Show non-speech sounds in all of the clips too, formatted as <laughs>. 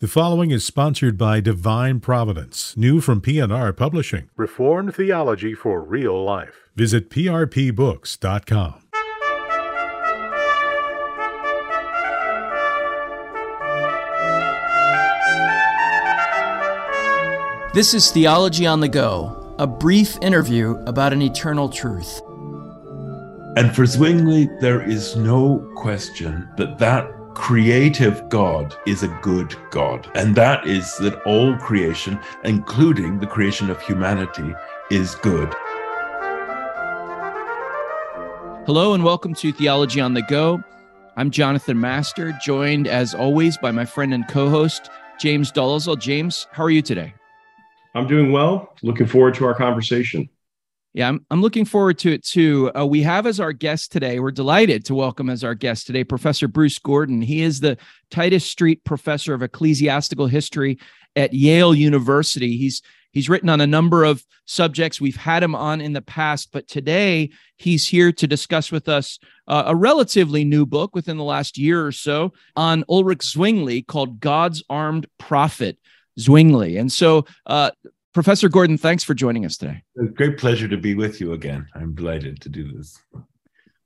The following is sponsored by Divine Providence, new from P&R Publishing. Reformed theology for real life. Visit prpbooks.com. This is Theology on the Go, a brief interview about an eternal truth. And for Zwingli, there is no question that that creative God is a good God. And that is that all creation, including the creation of humanity, is good. Hello and welcome to Theology on the Go. I'm Jonathan Master, joined as always by my friend and co host, James Dolezal. James, how are you today? I'm doing well. Looking forward to our conversation. Yeah, I'm, I'm looking forward to it too. Uh, we have as our guest today, we're delighted to welcome as our guest today Professor Bruce Gordon. He is the Titus Street Professor of Ecclesiastical History at Yale University. He's he's written on a number of subjects. We've had him on in the past, but today he's here to discuss with us uh, a relatively new book within the last year or so on Ulrich Zwingli called God's Armed Prophet. Zwingli. And so, uh, Professor Gordon, thanks for joining us today. great pleasure to be with you again. I'm delighted to do this.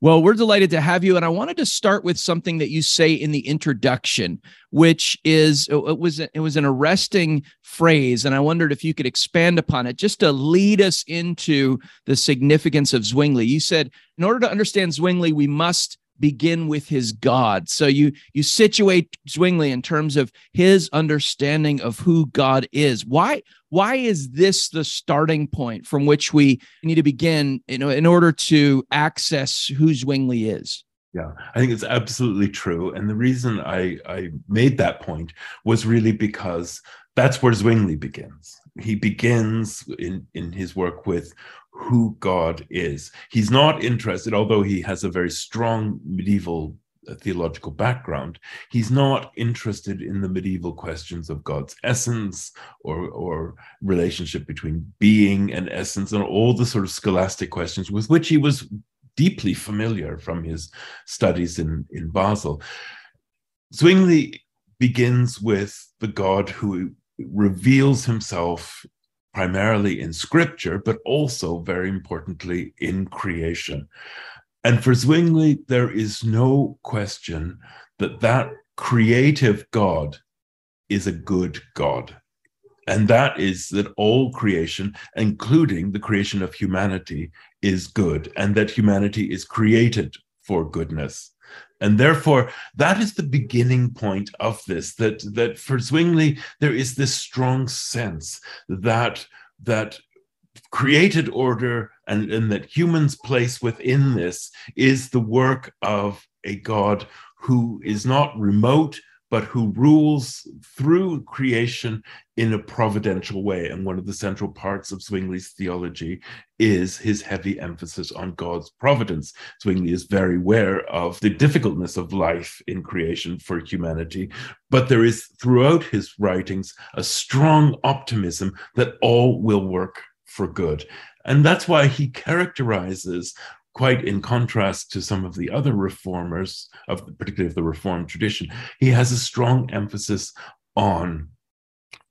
Well, we're delighted to have you, and I wanted to start with something that you say in the introduction, which is it was it was an arresting phrase, and I wondered if you could expand upon it just to lead us into the significance of Zwingli. You said, in order to understand Zwingli, we must begin with his God. So you you situate Zwingli in terms of his understanding of who God is. Why why is this the starting point from which we need to begin you know in order to access who Zwingli is? Yeah, I think it's absolutely true. And the reason I, I made that point was really because that's where Zwingli begins. He begins in, in his work with who God is. He's not interested, although he has a very strong medieval uh, theological background, he's not interested in the medieval questions of God's essence or, or relationship between being and essence and all the sort of scholastic questions with which he was deeply familiar from his studies in, in Basel. Zwingli begins with the God who reveals himself primarily in scripture, but also very importantly in creation. And for Zwingli, there is no question that that creative God is a good God. And that is that all creation, including the creation of humanity, is good, and that humanity is created for goodness. And therefore, that is the beginning point of this. That that for Zwingli, there is this strong sense that that created order and, and that humans' place within this is the work of a God who is not remote, but who rules through creation in a providential way. And one of the central parts of Zwingli's theology is his heavy emphasis on God's providence. Zwingli is very aware of the difficultness of life in creation for humanity, but there is throughout his writings a strong optimism that all will work for good. And that's why he characterizes quite in contrast to some of the other reformers of particularly of the reformed tradition he has a strong emphasis on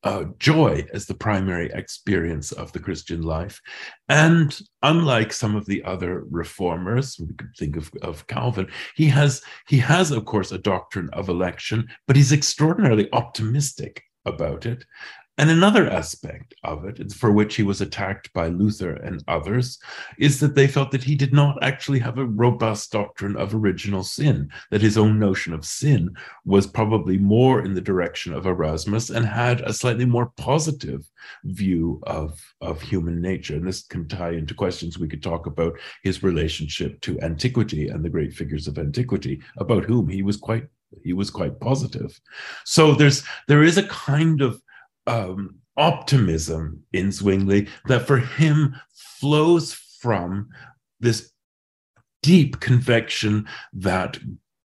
uh, joy as the primary experience of the Christian life. And unlike some of the other reformers, we could think of, of Calvin, he has, he has, of course, a doctrine of election, but he's extraordinarily optimistic about it. And another aspect of it, for which he was attacked by Luther and others, is that they felt that he did not actually have a robust doctrine of original sin, that his own notion of sin was probably more in the direction of Erasmus and had a slightly more positive view of, of human nature. And this can tie into questions we could talk about his relationship to antiquity and the great figures of antiquity, about whom he was quite he was quite positive. So there's there is a kind of um, optimism in Zwingli that for him flows from this deep conviction that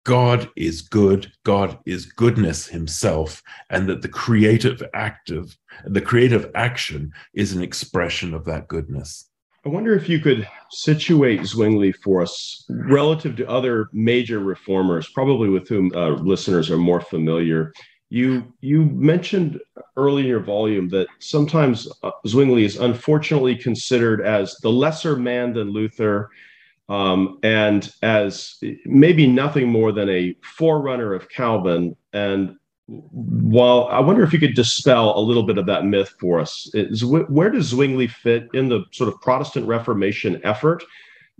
God is good, God is goodness himself, and that the creative active, the creative action is an expression of that goodness. I wonder if you could situate Zwingli for us relative to other major reformers, probably with whom uh, listeners are more familiar You you mentioned early in your volume that sometimes uh, Zwingli is unfortunately considered as the lesser man than Luther, um, and as maybe nothing more than a forerunner of Calvin. And while I wonder if you could dispel a little bit of that myth for us, is, where does Zwingli fit in the sort of Protestant Reformation effort?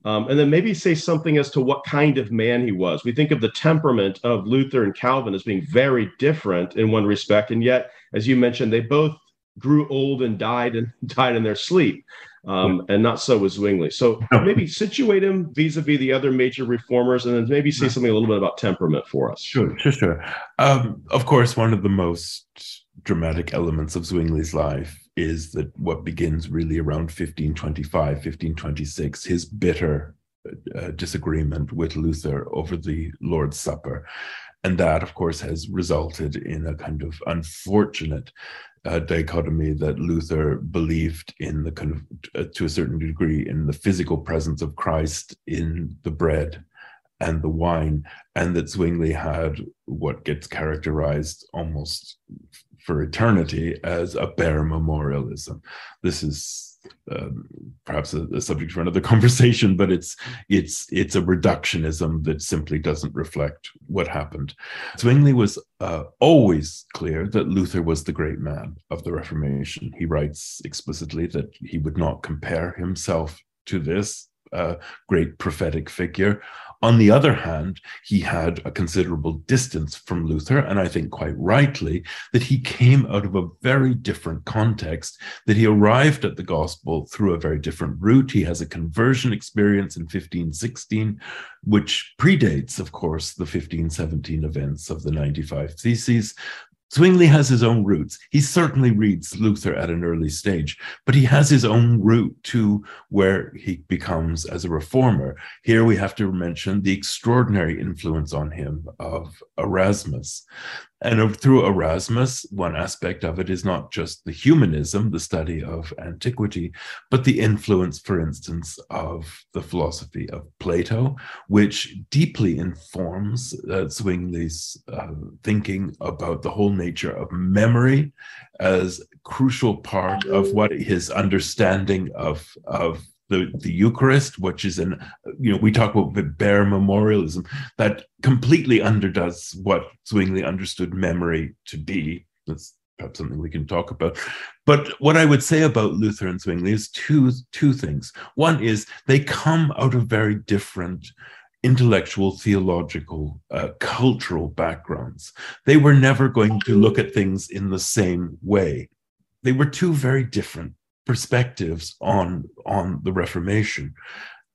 Um, and then maybe say something as to what kind of man he was. We think of the temperament of Luther and Calvin as being very different in one respect, and yet, as you mentioned, they both grew old and died and <laughs> died in their sleep, um, and not so with Zwingli. So maybe situate him vis-a-vis the other major reformers, and then maybe say something a little bit about temperament for us. Sure, sure, sure. Um, of course, one of the most dramatic elements of Zwingli's life is that what begins really around 1525, 1526, his bitter uh, disagreement with Luther over the Lord's Supper. And that, of course, has resulted in a kind of unfortunate uh, dichotomy that Luther believed in the kind of, uh, to a certain degree, in the physical presence of Christ in the bread and the wine, and that Zwingli had what gets characterized almost for eternity as a bare memorialism. This is um, perhaps a, a, subject for another <laughs> conversation, but it's it's it's a reductionism that simply doesn't reflect what happened. Zwingli was uh, always clear that Luther was the great man of the Reformation. He writes explicitly that he would not compare himself to this uh, great prophetic figure. On the other hand, he had a considerable distance from Luther, and I think quite rightly that he came out of a very different context, that he arrived at the gospel through a very different route. He has a conversion experience in 1516, which predates, of course, the 1517 events of the 95 Theses, Zwingli has his own roots. He certainly reads Luther at an early stage, but he has his own route to where he becomes as a reformer. Here we have to mention the extraordinary influence on him of Erasmus. And through Erasmus, one aspect of it is not just the humanism, the study of antiquity, but the influence, for instance, of the philosophy of Plato, which deeply informs uh, Zwingli's uh, thinking about the whole nature of memory as crucial part of what his understanding of, of the, the Eucharist, which is an, you know, we talk about bare memorialism that completely underdoes what Zwingli understood memory to be. That's perhaps something we can talk about. But what I would say about Luther and Zwingli is two, two things. One is they come out of very different intellectual, theological, uh, cultural backgrounds. They were never going to look at things in the same way. They were two very different perspectives on on the reformation.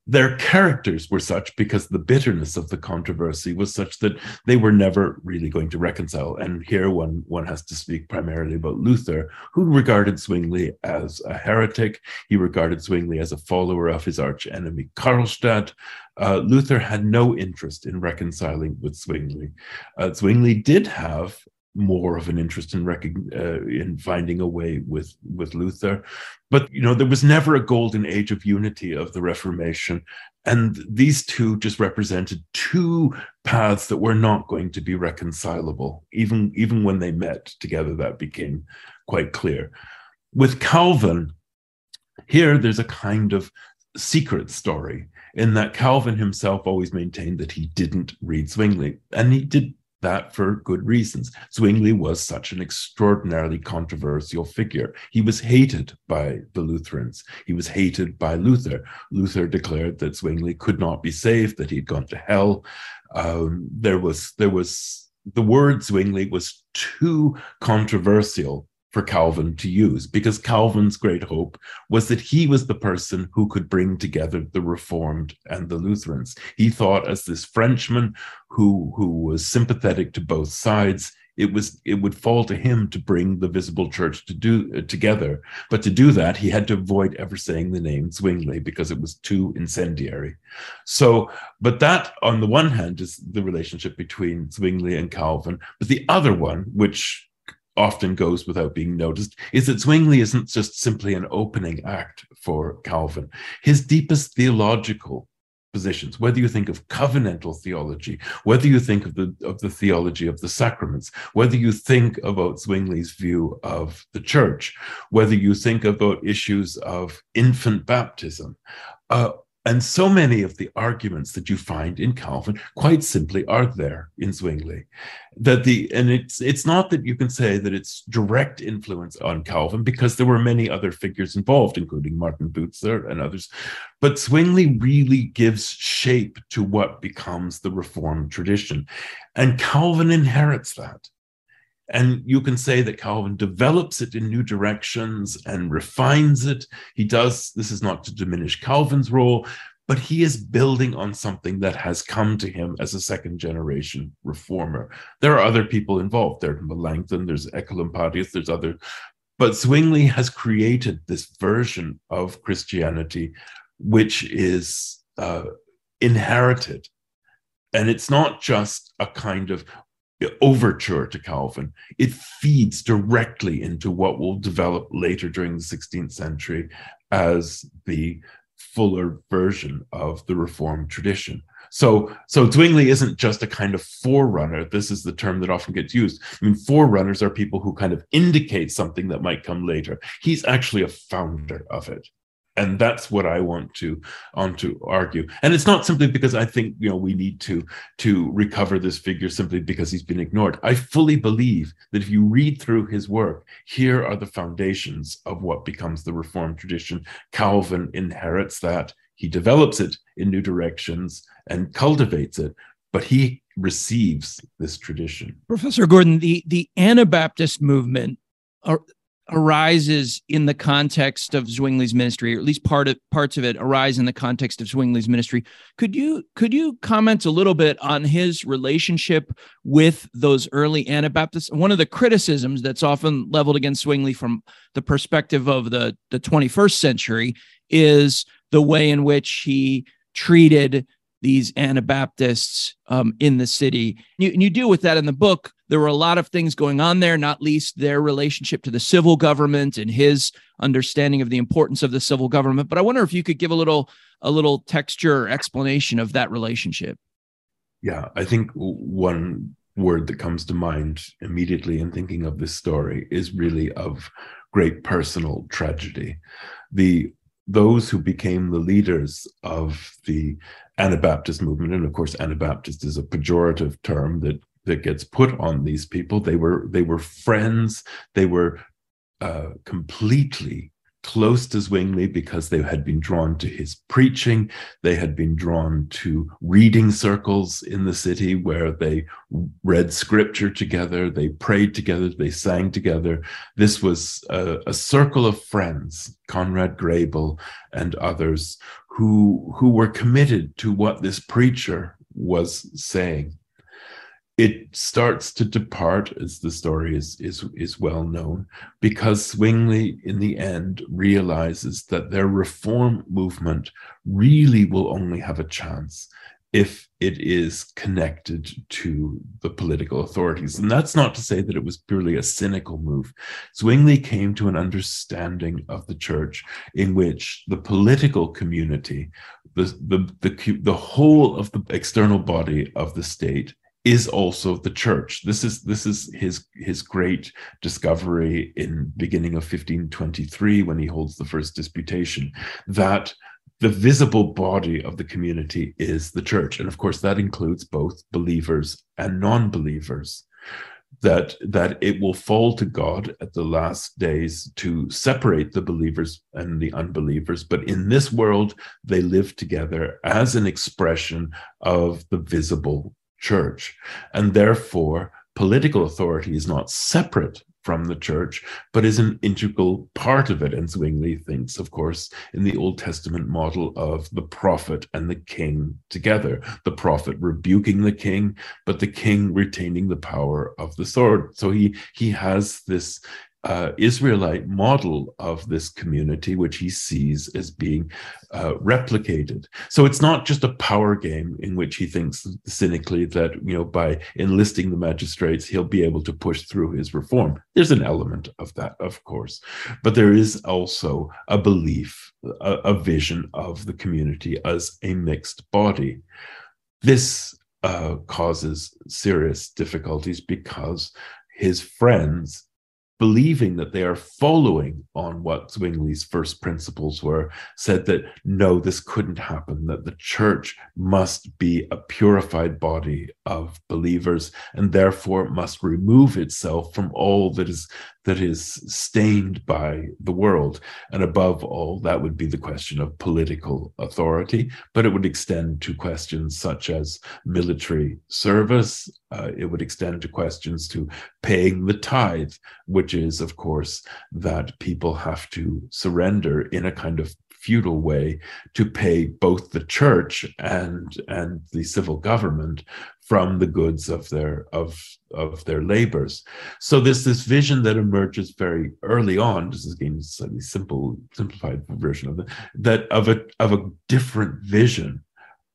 Their characters were such because the bitterness of the controversy was such that they were never really going to reconcile. And here one one has to speak primarily about luther who regarded zwingli as a heretic. He regarded zwingli as a follower of his arch enemy karlstadt. Uh, luther had no interest in reconciling with zwingli. Uh, zwingli did have more of an interest in uh, in finding a way with with Luther. But you know, there was never a golden age of unity of the Reformation, and these two just represented two paths that were not going to be reconcilable. Even even when they met together, that became quite clear. With Calvin, here there's a kind of secret story in that Calvin himself always maintained that he didn't read Zwingli, and he did that for good reasons. Zwingli was such an extraordinarily controversial figure. He was hated by the Lutherans. He was hated by Luther. Luther declared that Zwingli could not be saved, that he'd gone to hell. Um, there was there was the word Zwingli was too controversial for Calvin to use because Calvin's great hope was that he was the person who could bring together the Reformed and the Lutherans. He thought, as this Frenchman who, who was sympathetic to both sides, it was it would fall to him to bring the visible church to do uh, together. But to do that, he had to avoid ever saying the name Zwingli because it was too incendiary. So, but that on the one hand is the relationship between Zwingli and Calvin, but the other one, which often goes without being noticed is that Zwingli isn't just simply an opening act for Calvin. His deepest theological positions, whether you think of covenantal theology, whether you think of the, of the theology of the sacraments, whether you think about Zwingli's view of the church, whether you think about issues of infant baptism, uh, and so many of the arguments that you find in Calvin quite simply are there in Zwingli. That the and it's it's not that you can say that it's direct influence on Calvin because there were many other figures involved, including Martin Bucer and others. But Zwingli really gives shape to what becomes the Reformed tradition. And Calvin inherits that. And you can say that Calvin develops it in new directions and refines it. He does, this is not to diminish Calvin's role, but he is building on something that has come to him as a second generation reformer. There are other people involved. There's Melanchthon, there's Oecolampadius, there's other, but Zwingli has created this version of Christianity, which is uh, inherited. And it's not just a kind of overture to Calvin. It feeds directly into what will develop later during the 16th century as the fuller version of the Reformed tradition. So, so Zwingli isn't just a kind of forerunner. This is the term that often gets used. I mean, forerunners are people who kind of indicate something that might come later. He's actually a founder of it and that's what I want to on to argue. And it's not simply because I think you know we need to to recover this figure simply because he's been ignored. I fully believe that if you read through his work, here are the foundations of what becomes the Reformed tradition. Calvin inherits that. He develops it in new directions and cultivates it, but he receives this tradition. Professor Gordon, the the Anabaptist movement arises in the context of Zwingli's ministry, or at least part of parts of it arise in the context of Zwingli's ministry. Could you could you comment a little bit on his relationship with those early Anabaptists? One of the criticisms that's often leveled against Zwingli from the perspective of the, the 21st century is the way in which he treated these Anabaptists um, in the city. You, and you deal with that in the book. There were a lot of things going on there, not least their relationship to the civil government and his understanding of the importance of the civil government. But I wonder if you could give a little a little texture or explanation of that relationship. Yeah, I think one word that comes to mind immediately in thinking of this story is really of great personal tragedy. The those who became the leaders of the Anabaptist movement, and of course, Anabaptist is a pejorative term that that gets put on these people. They were they were friends. They were uh, completely close to Zwingli because they had been drawn to his preaching. They had been drawn to reading circles in the city where they read scripture together, they prayed together, they sang together. This was a, a circle of friends, Conrad Grebel and others, who, who were committed to what this preacher was saying it starts to depart as the story is is is well known because Zwingli in the end realizes that their reform movement really will only have a chance if it is connected to the political authorities. And that's not to say that it was purely a cynical move. Zwingli came to an understanding of the church in which the political community, the, the, the, the whole of the external body of the state is also the church. This is this is his his great discovery in beginning of 1523 when he holds the first disputation that the visible body of the community is the church and of course that includes both believers and non-believers that that it will fall to God at the last days to separate the believers and the unbelievers but in this world they live together as an expression of the visible church. And therefore, political authority is not separate from the church, but is an integral part of it. And Zwingli thinks, of course, in the Old Testament model of the prophet and the king together, the prophet rebuking the king, but the king retaining the power of the sword. So he he has this uh, Israelite model of this community, which he sees as being uh, replicated. So it's not just a power game in which he thinks cynically that you know by enlisting the magistrates he'll be able to push through his reform. There's an element of that, of course, but there is also a belief, a, a vision of the community as a mixed body. This uh, causes serious difficulties because his friends believing that they are following on what Zwingli's first principles were, said that no, this couldn't happen, that the church must be a purified body of believers and therefore must remove itself from all that is that is stained by the world. And above all, that would be the question of political authority, but it would extend to questions such as military service. Uh, it would extend to questions to paying the tithe, which is, of course, that people have to surrender in a kind of feudal way to pay both the church and and the civil government from the goods of their of of their labors. So there's this vision that emerges very early on. This is again a slightly simple simplified version of it that of a of a different vision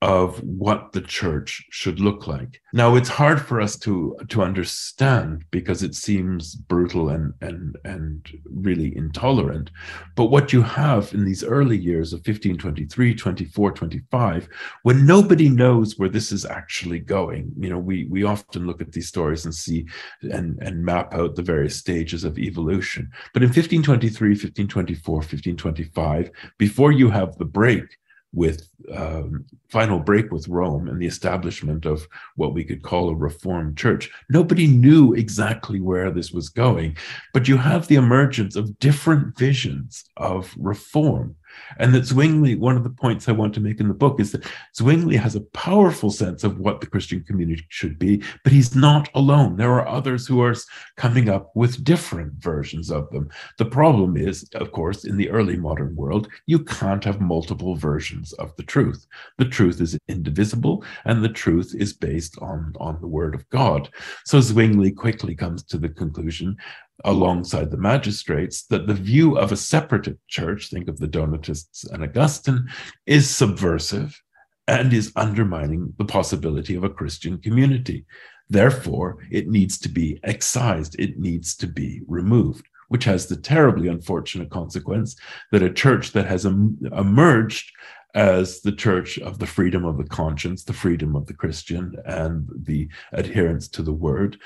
of what the church should look like. Now it's hard for us to to understand because it seems brutal and and and really intolerant. But what you have in these early years of 1523, 24, 25, when nobody knows where this is actually going, you know, we we often look at these stories and see and and map out the various stages of evolution. But in 1523, 1524, 1525, before you have the break with um, final break with Rome and the establishment of what we could call a reformed church. Nobody knew exactly where this was going, but you have the emergence of different visions of reform and that Zwingli, one of the points I want to make in the book is that Zwingli has a powerful sense of what the Christian community should be, but he's not alone. There are others who are coming up with different versions of them. The problem is, of course, in the early modern world, you can't have multiple versions of the truth. The truth is indivisible, and the truth is based on, on the word of God. So Zwingli quickly comes to the conclusion alongside the magistrates that the view of a separate church, think of the Donatists and Augustine, is subversive and is undermining the possibility of a Christian community. Therefore, it needs to be excised, it needs to be removed, which has the terribly unfortunate consequence that a church that has em- emerged as the church of the freedom of the conscience, the freedom of the Christian, and the adherence to the word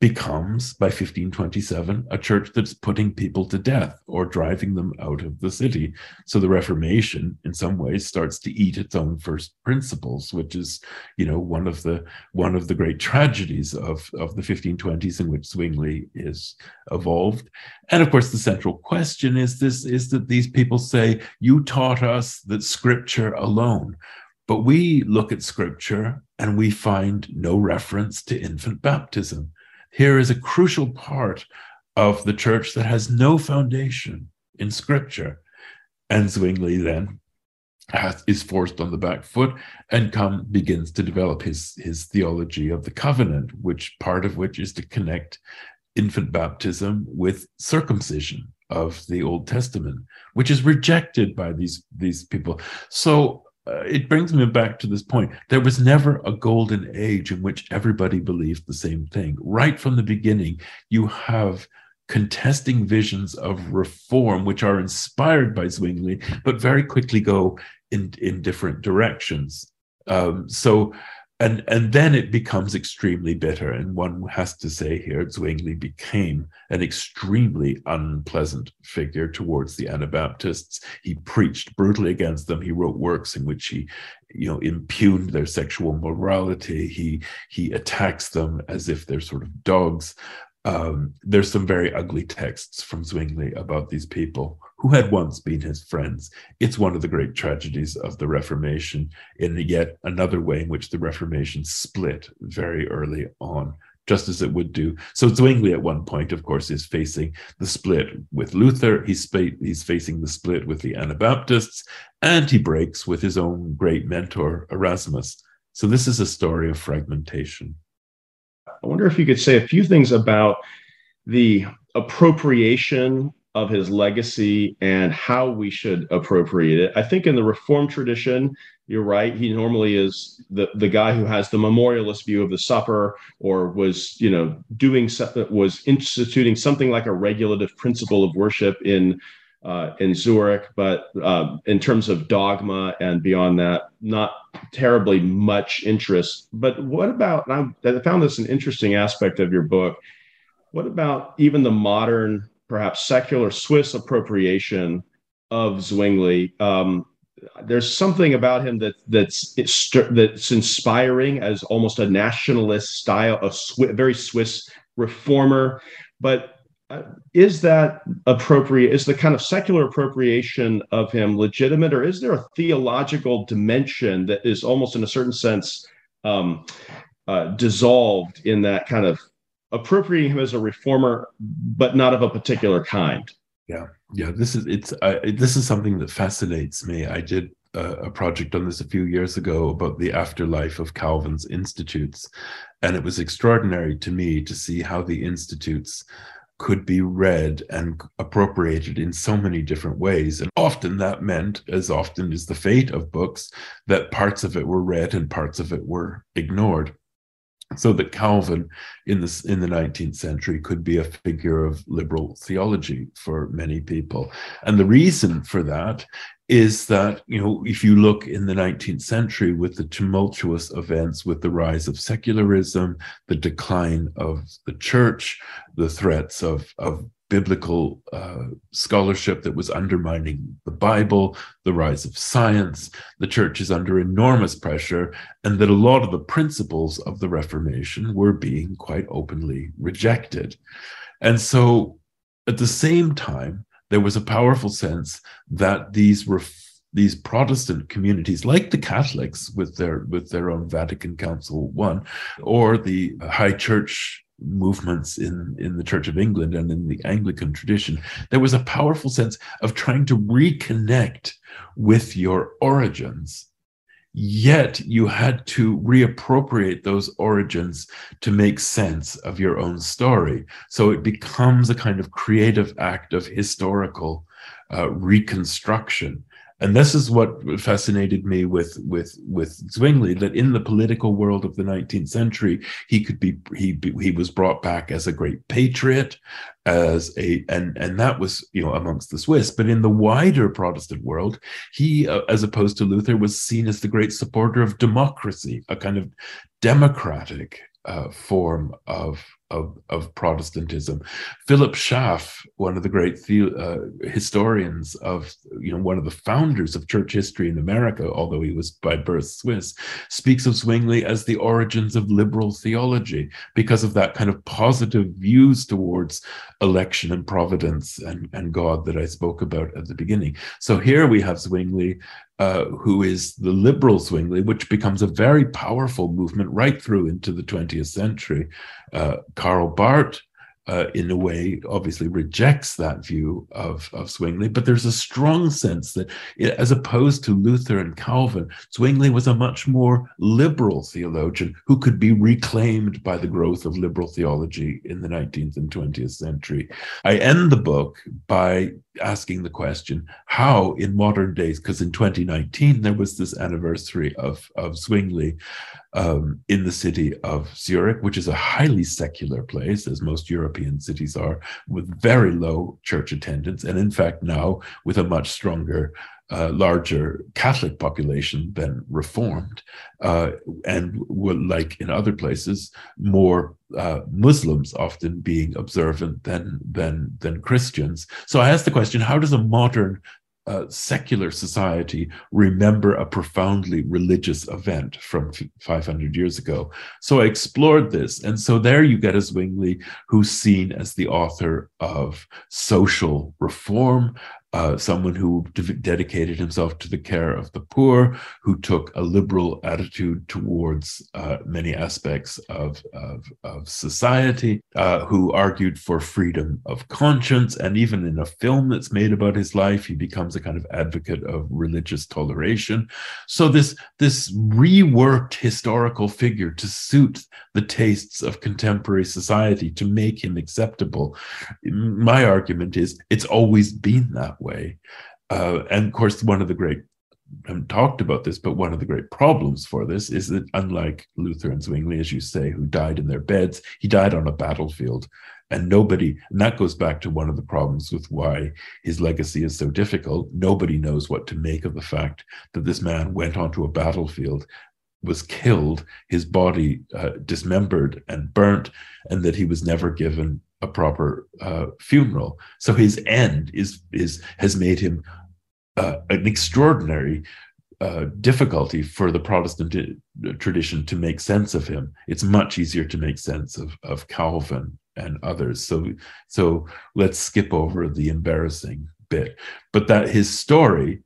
becomes, by 1527, a church that's putting people to death or driving them out of the city. So the Reformation, in some ways, starts to eat its own first principles, which is, you know, one of the one of the great tragedies of, of the 1520s in which Zwingli is evolved. And of course, the central question is this is that these people say, you taught us that scripture alone. But we look at scripture and we find no reference to infant baptism here is a crucial part of the church that has no foundation in scripture. And Zwingli then has, is forced on the back foot and come begins to develop his, his theology of the covenant, which part of which is to connect infant baptism with circumcision of the Old Testament, which is rejected by these, these people. So uh, it brings me back to this point. There was never a golden age in which everybody believed the same thing. Right from the beginning, you have contesting visions of reform, which are inspired by Zwingli, but very quickly go in, in different directions. Um, so and and then it becomes extremely bitter. And one has to say here zwingli became an extremely unpleasant figure towards the anabaptists. He preached brutally against them. He wrote works in which he you know impugned their sexual morality. He he attacks them as if they're sort of dogs. Um, there's some very ugly texts from Zwingli about these people who had once been his friends. It's one of the great tragedies of the Reformation, in yet another way in which the Reformation split very early on, just as it would do. So Zwingli, at one point, of course, is facing the split with Luther. He's, he's facing the split with the Anabaptists, and he breaks with his own great mentor, Erasmus. So this is a story of fragmentation. I wonder if you could say a few things about the appropriation of his legacy and how we should appropriate it. I think in the Reform tradition, you're right. He normally is the, the guy who has the memorialist view of the supper or was, you know, doing, was instituting something like a regulative principle of worship in uh, in Zurich, but uh, in terms of dogma and beyond that, not terribly much interest. But what about? I found this an interesting aspect of your book. What about even the modern, perhaps secular Swiss appropriation of Zwingli? Um, there's something about him that that's that's inspiring as almost a nationalist style, a very Swiss reformer, but is that appropriate? Is the kind of secular appropriation of him legitimate, or is there a theological dimension that is almost, in a certain sense, um, uh, dissolved in that kind of appropriating him as a reformer, but not of a particular kind? Yeah, yeah. This is it's this is something that fascinates me. I did a project on this a few years ago about the afterlife of Calvin's institutes. And it was extraordinary to me to see how the institutes could be read and appropriated in so many different ways. And often that meant, as often is the fate of books, that parts of it were read and parts of it were ignored. So that Calvin in the, in the 19th century could be a figure of liberal theology for many people. And the reason for that is that you know if you look in the 19th century with the tumultuous events with the rise of secularism the decline of the church the threats of of biblical uh, scholarship that was undermining the bible the rise of science the church is under enormous pressure and that a lot of the principles of the reformation were being quite openly rejected. And so at the same time there was a powerful sense that these these Protestant communities, like the Catholics with their with their own Vatican Council one, or the High Church movements in in the Church of England and in the Anglican tradition, there was a powerful sense of trying to reconnect with your origins Yet you had to reappropriate those origins to make sense of your own story. So it becomes a kind of creative act of historical uh, reconstruction and this is what fascinated me with with with Zwingli that in the political world of the 19th century he could be he he was brought back as a great patriot as a and and that was you know amongst the Swiss. But in the wider Protestant world he uh, as opposed to Luther was seen as the great supporter of democracy a kind of democratic uh, form of of, of Protestantism. Philip Schaff, one of the great the, uh, historians of, you know, one of the founders of church history in America, although he was by birth Swiss, speaks of Zwingli as the origins of liberal theology because of that kind of positive views towards election and providence and, and God that I spoke about at the beginning. So here we have Zwingli uh, who is the liberal Zwingli, which becomes a very powerful movement right through into the 20th century. Uh, Karl Barth uh, in a way, obviously rejects that view of, of Zwingli, but there's a strong sense that, as opposed to Luther and Calvin, Zwingli was a much more liberal theologian who could be reclaimed by the growth of liberal theology in the 19th and 20th century. I end the book by asking the question how, in modern days, because in 2019 there was this anniversary of, of Zwingli um, in the city of Zurich, which is a highly secular place, as most European cities are, with very low church attendance, and in fact, now with a much stronger uh, larger Catholic population than Reformed, uh, and like in other places, more uh, Muslims often being observant than than than Christians. So I asked the question: How does a modern uh, secular society remember a profoundly religious event from 500 years ago. So I explored this. And so there you get a Zwingli who's seen as the author of social reform, uh, someone who de- dedicated himself to the care of the poor, who took a liberal attitude towards uh, many aspects of, of, of society, uh, who argued for freedom of conscience. And even in a film that's made about his life, he becomes a kind of advocate of religious toleration. So this, this reworked historical figure to suit the tastes of contemporary society, to make him acceptable. My argument is it's always been that way. Uh, and of course, one of the great I haven't talked about this, but one of the great problems for this is that unlike Luther and Zwingli, as you say, who died in their beds, he died on a battlefield. And nobody, and that goes back to one of the problems with why his legacy is so difficult. Nobody knows what to make of the fact that this man went onto a battlefield, was killed, his body uh, dismembered and burnt, and that he was never given a proper uh, funeral. So his end is is has made him uh, an extraordinary uh, difficulty for the Protestant uh, tradition to make sense of him. It's much easier to make sense of of Calvin and others. So so let's skip over the embarrassing bit, but that his story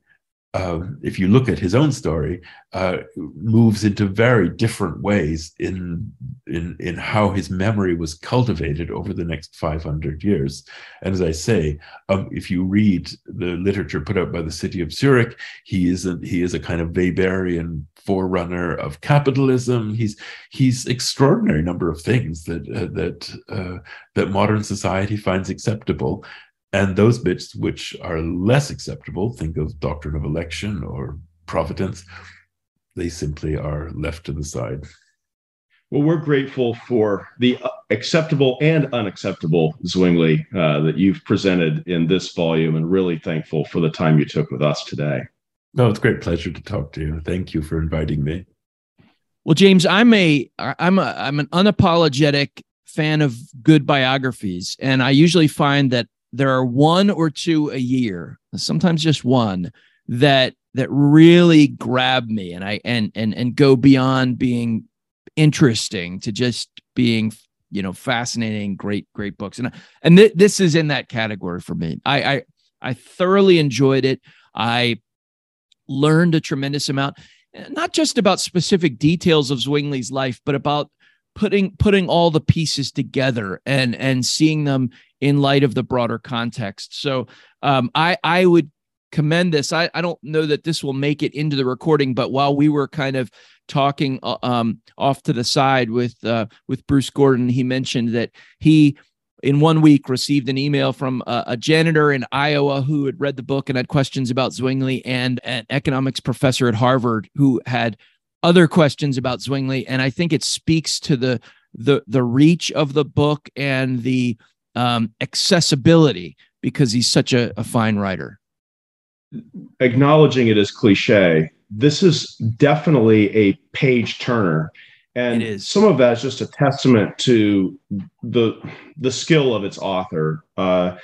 um, if you look at his own story, uh, moves into very different ways in, in, in how his memory was cultivated over the next 500 years. And as I say, um, if you read the literature put out by the city of Zurich, he is a, he is a kind of Weberian forerunner of capitalism. He's he's extraordinary number of things that uh, that uh, that modern society finds acceptable, and those bits which are less acceptable, think of doctrine of election or providence, they simply are left to the side. Well, we're grateful for the acceptable and unacceptable Zwingli uh, that you've presented in this volume, and really thankful for the time you took with us today. No, it's a great pleasure to talk to you. Thank you for inviting me. Well, James, I'm a I'm a I'm an unapologetic fan of good biographies, and I usually find that there are one or two a year, sometimes just one that that really grab me and I and and and go beyond being interesting to just being you know fascinating great great books. And and th- this is in that category for me. I, I i thoroughly enjoyed it. I learned a tremendous amount eh, not just about specific details of zwingli's life but about putting putting all the pieces together and and seeing them in light of the broader context. So um, I I would commend this. I, I don't know that this will make it into the recording, but while we were kind of talking uh, um, off to the side with uh, with Bruce Gordon, he mentioned that he in one week received an email from a, a, janitor in Iowa who had read the book and had questions about Zwingli, and an economics professor at Harvard who had other questions about Zwingli. And I think it speaks to the the the reach of the book and the um, accessibility because he's such a, a fine writer. Acknowledging it as cliche, this is definitely a page turner. And some of that is just a testament to the the skill of its author. Uh,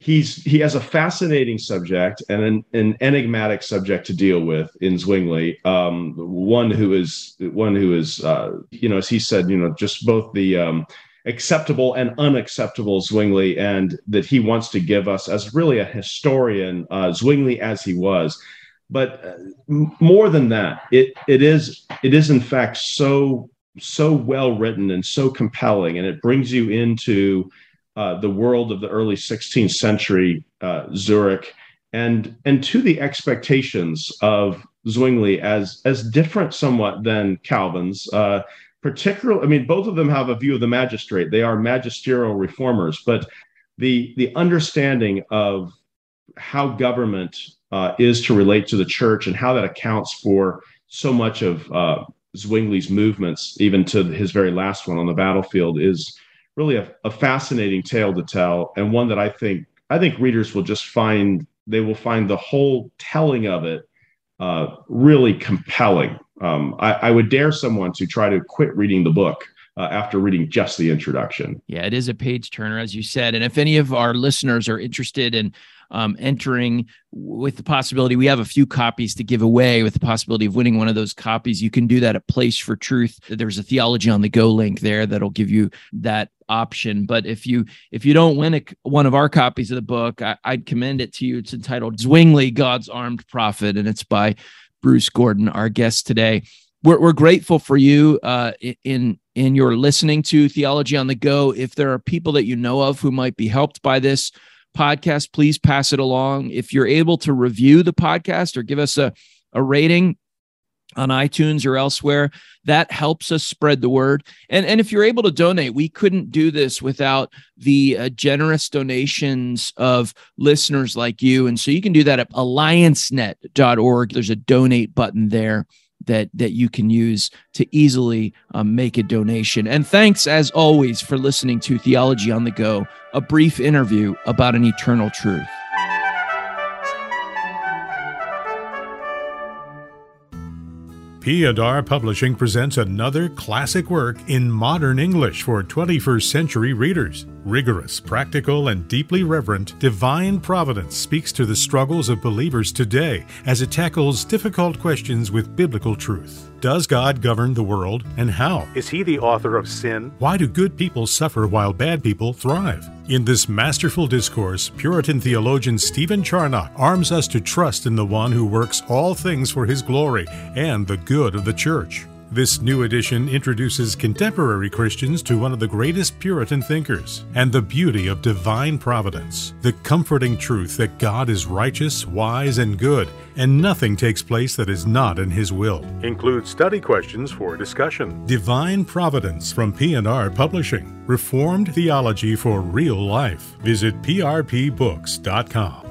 he's he has a fascinating subject and an, an enigmatic subject to deal with in Zwingli. Um, one who is one who is uh, you know as he said you know just both the um, acceptable and unacceptable Zwingli, and that he wants to give us as really a historian, uh, Zwingli as he was. But uh, more than that, it it is it is in fact so so well written and so compelling, and it brings you into uh, the world of the early 16th century uh, Zurich, and and to the expectations of Zwingli as as different somewhat than Calvin's. Uh, particularly, I mean, both of them have a view of the magistrate. They are magisterial reformers, but the the understanding of how government uh, is to relate to the church and how that accounts for so much of uh, Zwingli's movements, even to his very last one on the battlefield, is really a, a fascinating tale to tell, and one that I think I think readers will just find they will find the whole telling of it uh, really compelling. Um, I, I, would dare someone to try to quit reading the book uh, after reading just the introduction. Yeah, it is a page turner, as you said. And if any of our listeners are interested in um, entering with the possibility, we have a few copies to give away with the possibility of winning one of those copies. You can do that at Place for Truth. There's a Theology on the Go link there that'll give you that option. But if you if you don't win a, one of our copies of the book, I, I'd commend it to you. It's entitled Zwingli, God's Armed Prophet, and it's by Bruce Gordon, our guest today. We're, we're grateful for you uh, in in your listening to Theology on the Go. If there are people that you know of who might be helped by this podcast, please pass it along. If you're able to review the podcast or give us a, a rating, on iTunes or elsewhere. That helps us spread the word. And, and if you're able to donate, we couldn't do this without the uh, generous donations of listeners like you. And so you can do that at alliancenet.org. There's a donate button there that that you can use to easily um, make a donation. And thanks as always for listening to Theology on the Go, a brief interview about an eternal truth. P&R Publishing presents another classic work in modern English for 21st century readers. Rigorous, practical, and deeply reverent, Divine Providence speaks to the struggles of believers today as it tackles difficult questions with biblical truth. Does God govern the world, and how? Is He the author of sin? Why do good people suffer while bad people thrive? In this masterful discourse, Puritan theologian Stephen Charnock arms us to trust in the one who works all things for His glory and the good of the church. This new edition introduces contemporary Christians to one of the greatest Puritan thinkers and the beauty of divine providence, the comforting truth that God is righteous, wise, and good, and nothing takes place that is not in His will. Includes study questions for discussion. Divine Providence from P&R Publishing. Reformed theology for real life. Visit prpbooks.com.